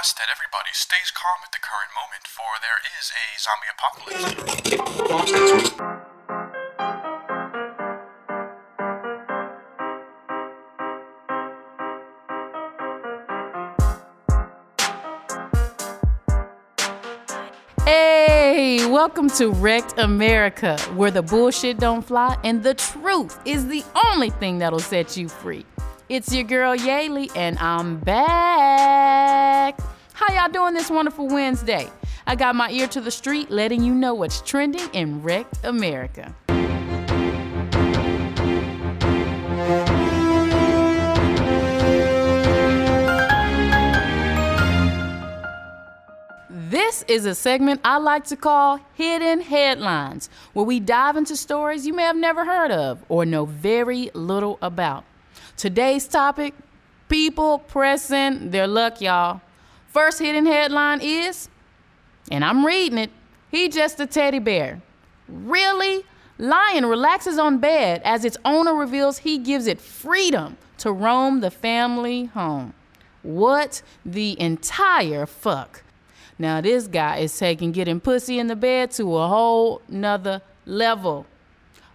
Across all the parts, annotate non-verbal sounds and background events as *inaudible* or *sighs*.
request that everybody stays calm at the current moment, for there is a zombie apocalypse. Hey, welcome to Wrecked America, where the bullshit don't fly and the truth is the only thing that'll set you free. It's your girl Yaley, and I'm back. Y'all doing this wonderful Wednesday? I got my ear to the street, letting you know what's trending in Wrecked America. This is a segment I like to call Hidden Headlines, where we dive into stories you may have never heard of or know very little about. Today's topic people pressing their luck, y'all. First hidden headline is, and I'm reading it, he just a teddy bear. Really? Lion relaxes on bed as its owner reveals he gives it freedom to roam the family home. What the entire fuck? Now this guy is taking getting pussy in the bed to a whole nother level.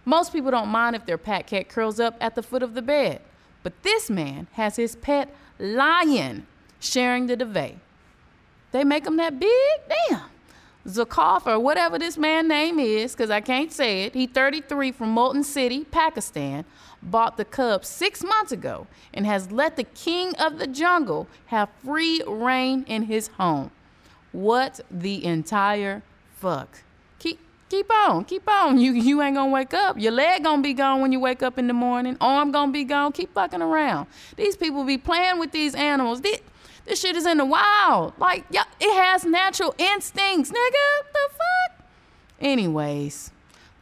Most people don't mind if their pet cat curls up at the foot of the bed, but this man has his pet lion sharing the duvet. They make him that big? Damn. Zakaf or whatever this man name is, because I can't say it. He 33 from Multan City, Pakistan, bought the cub six months ago and has let the king of the jungle have free reign in his home. What the entire fuck? Keep keep on, keep on. You you ain't gonna wake up. Your leg gonna be gone when you wake up in the morning. Arm gonna be gone. Keep fucking around. These people be playing with these animals. This, this shit is in the wild. Like yeah, it has natural instincts, nigga. The fuck? Anyways,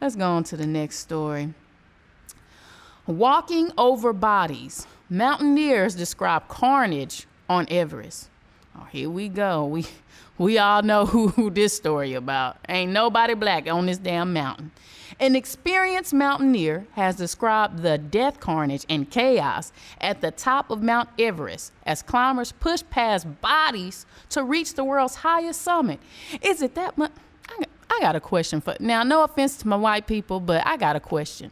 let's go on to the next story. Walking over bodies. Mountaineers describe carnage on Everest. Oh, here we go. We we all know who, *laughs* who this story about. Ain't nobody black on this damn mountain. An experienced mountaineer has described the death carnage and chaos at the top of Mount Everest as climbers push past bodies to reach the world's highest summit. Is it that much? I, got a question for now. No offense to my white people, but I got a question.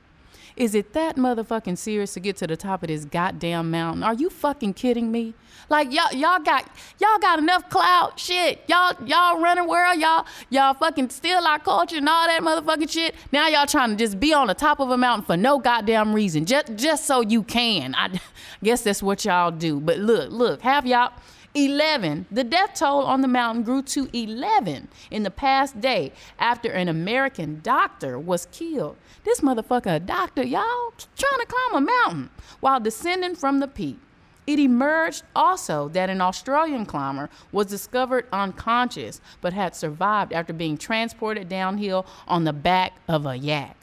Is it that motherfucking serious to get to the top of this goddamn mountain? Are you fucking kidding me? Like y'all y'all got y'all got enough clout shit. Y'all y'all running world, y'all y'all fucking steal our culture and all that motherfucking shit. Now y'all trying to just be on the top of a mountain for no goddamn reason. Just just so you can. I *laughs* guess that's what y'all do. But look, look, have y'all 11. The death toll on the mountain grew to 11 in the past day after an American doctor was killed. This motherfucker, a doctor, y'all, trying to climb a mountain while descending from the peak. It emerged also that an Australian climber was discovered unconscious but had survived after being transported downhill on the back of a yak.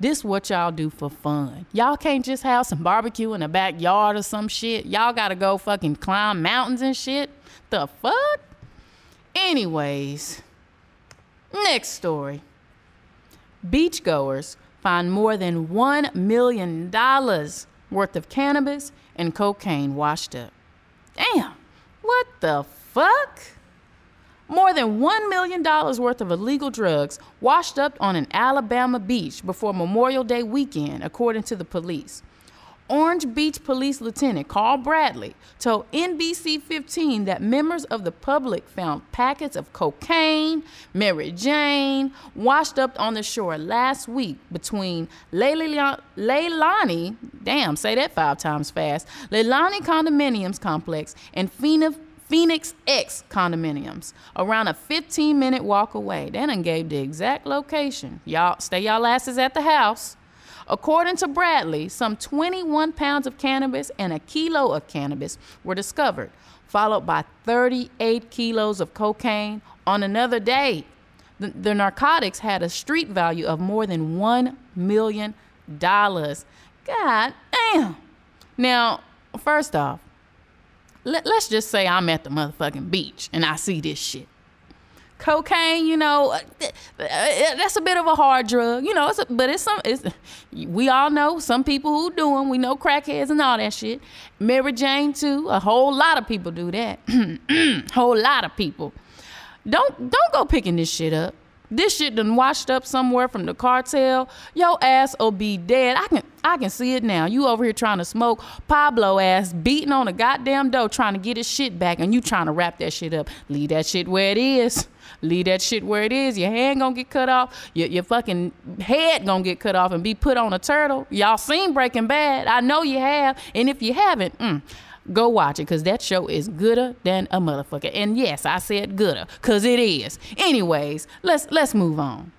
This what y'all do for fun. Y'all can't just have some barbecue in the backyard or some shit. Y'all gotta go fucking climb mountains and shit. The fuck? Anyways, next story. Beachgoers find more than $1 million worth of cannabis and cocaine washed up. Damn, what the fuck? More than $1 million worth of illegal drugs washed up on an Alabama beach before Memorial Day weekend, according to the police. Orange Beach Police Lieutenant Carl Bradley told NBC 15 that members of the public found packets of cocaine, Mary Jane, washed up on the shore last week between Leilani, damn, say that five times fast, Leilani Condominiums Complex and Phoenix. Phoenix X condominiums, around a 15 minute walk away. They done gave the exact location. Y'all stay y'all asses at the house. According to Bradley, some 21 pounds of cannabis and a kilo of cannabis were discovered, followed by 38 kilos of cocaine on another day. The, the narcotics had a street value of more than $1 million. God damn. Now, first off, let, let's just say I'm at the motherfucking beach and I see this shit. cocaine, you know, uh, that's a bit of a hard drug, you know. It's a, but it's some. It's we all know some people who do them. We know crackheads and all that shit. Mary Jane too. A whole lot of people do that. *clears throat* whole lot of people. Don't don't go picking this shit up. This shit done washed up somewhere from the cartel. Yo ass will be dead. I can I can see it now. You over here trying to smoke Pablo ass beating on a goddamn dough trying to get his shit back and you trying to wrap that shit up. Leave that shit where it is. Leave that shit where it is. Your hand gonna get cut off. Your, your fucking head gonna get cut off and be put on a turtle. Y'all seen Breaking Bad. I know you have. And if you haven't, mm, go watch it because that show is gooder than a motherfucker. And yes, I said gooder because it is. Anyways, let's let's move on.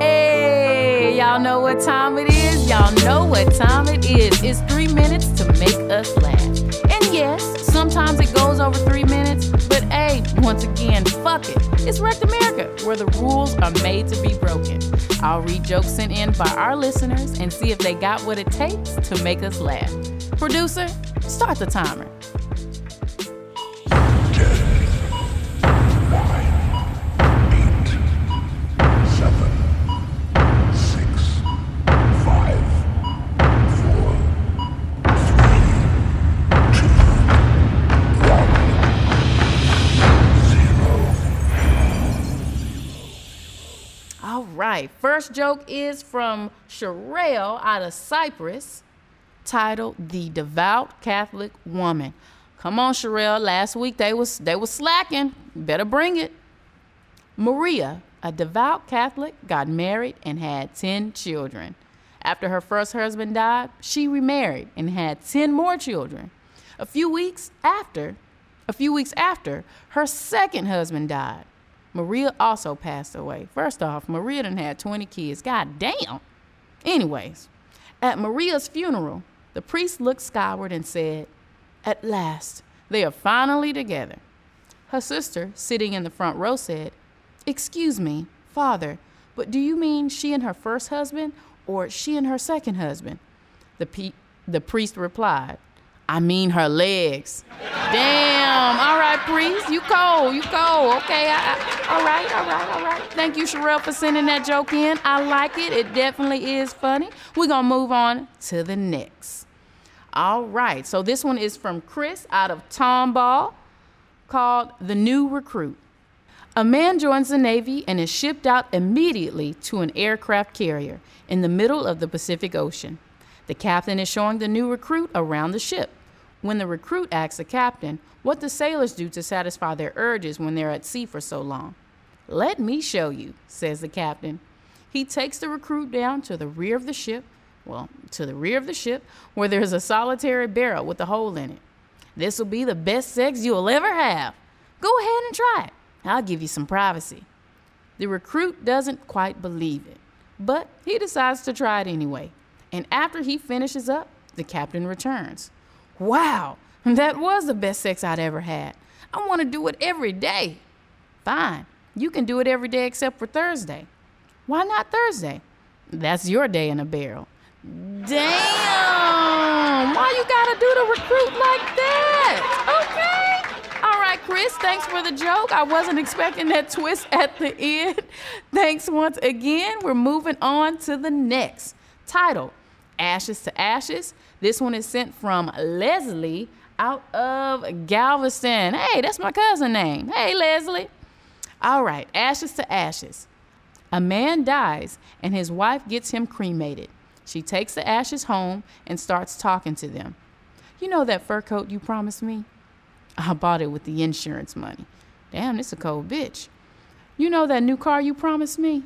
Hey, y'all know what time it is? Y'all know what time it is. It's three minutes to make us laugh. And yes, sometimes it goes over three minutes, but hey, once again, fuck it. It's Wrecked America, where the rules are made to be broken. I'll read jokes sent in by our listeners and see if they got what it takes to make us laugh. Producer, start the timer. All right, first joke is from Sherelle out of Cyprus titled "The Devout Catholic Woman." Come on, Sherelle. Last week they was they was slacking. Better bring it. Maria, a devout Catholic, got married and had ten children. After her first husband died, she remarried and had ten more children. A few weeks after, a few weeks after, her second husband died. Maria also passed away. First off, Maria done had 20 kids. God damn. Anyways, at Maria's funeral, the priest looked skyward and said, At last, they are finally together. Her sister, sitting in the front row, said, Excuse me, father, but do you mean she and her first husband or she and her second husband? The, pe- the priest replied, I mean her legs. Damn. All right, priest. You cold. You cold. Okay. I, I, all right. All right. All right. Thank you, Sherelle, for sending that joke in. I like it. It definitely is funny. We're going to move on to the next. All right. So this one is from Chris out of Tomball called The New Recruit. A man joins the Navy and is shipped out immediately to an aircraft carrier in the middle of the Pacific Ocean. The captain is showing the new recruit around the ship. When the recruit asks the captain what the sailors do to satisfy their urges when they're at sea for so long. Let me show you, says the captain. He takes the recruit down to the rear of the ship, well, to the rear of the ship, where there's a solitary barrel with a hole in it. This will be the best sex you'll ever have. Go ahead and try it. I'll give you some privacy. The recruit doesn't quite believe it, but he decides to try it anyway. And after he finishes up, the captain returns. Wow, that was the best sex I'd ever had. I want to do it every day. Fine, you can do it every day except for Thursday. Why not Thursday? That's your day in a barrel. Damn! Why you gotta do the recruit like that? Okay. All right, Chris, thanks for the joke. I wasn't expecting that twist *laughs* at the end. Thanks once again. We're moving on to the next. Title Ashes to Ashes. This one is sent from Leslie out of Galveston. Hey, that's my cousin name. Hey, Leslie. All right, Ashes to Ashes. A man dies and his wife gets him cremated. She takes the ashes home and starts talking to them. You know that fur coat you promised me? I bought it with the insurance money. Damn, this a cold bitch. You know that new car you promised me?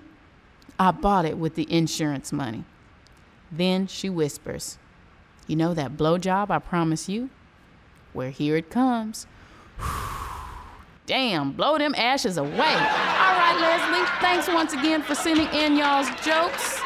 I bought it with the insurance money. Then she whispers, You know that blowjob I promised you? Well, here it comes. *sighs* Damn, blow them ashes away. All right, Leslie, thanks once again for sending in y'all's jokes.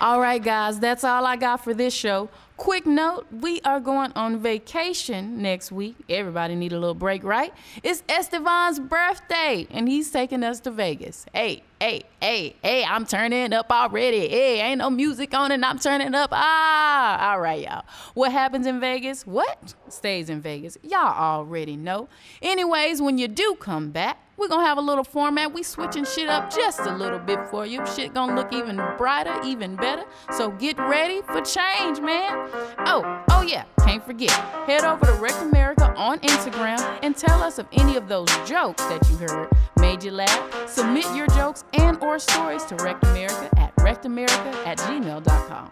All right, guys, that's all I got for this show. Quick note, we are going on vacation next week. Everybody need a little break, right? It's Estevan's birthday, and he's taking us to Vegas. Hey, hey, hey, hey, I'm turning up already. Hey, ain't no music on and I'm turning up. Ah, all right, y'all. What happens in Vegas? What stays in Vegas? Y'all already know. Anyways, when you do come back, we're gonna have a little format. We switching shit up just a little bit for you. Shit gonna look even brighter, even better. So get ready for change, man. Oh, oh yeah, can't forget. Head over to Wrecked America on Instagram and tell us if any of those jokes that you heard made you laugh. Submit your jokes and or stories to Wrecked America at rectamerica at gmail.com.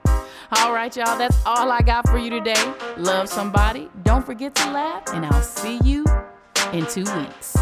All right, y'all, that's all I got for you today. Love somebody, don't forget to laugh, and I'll see you in two weeks.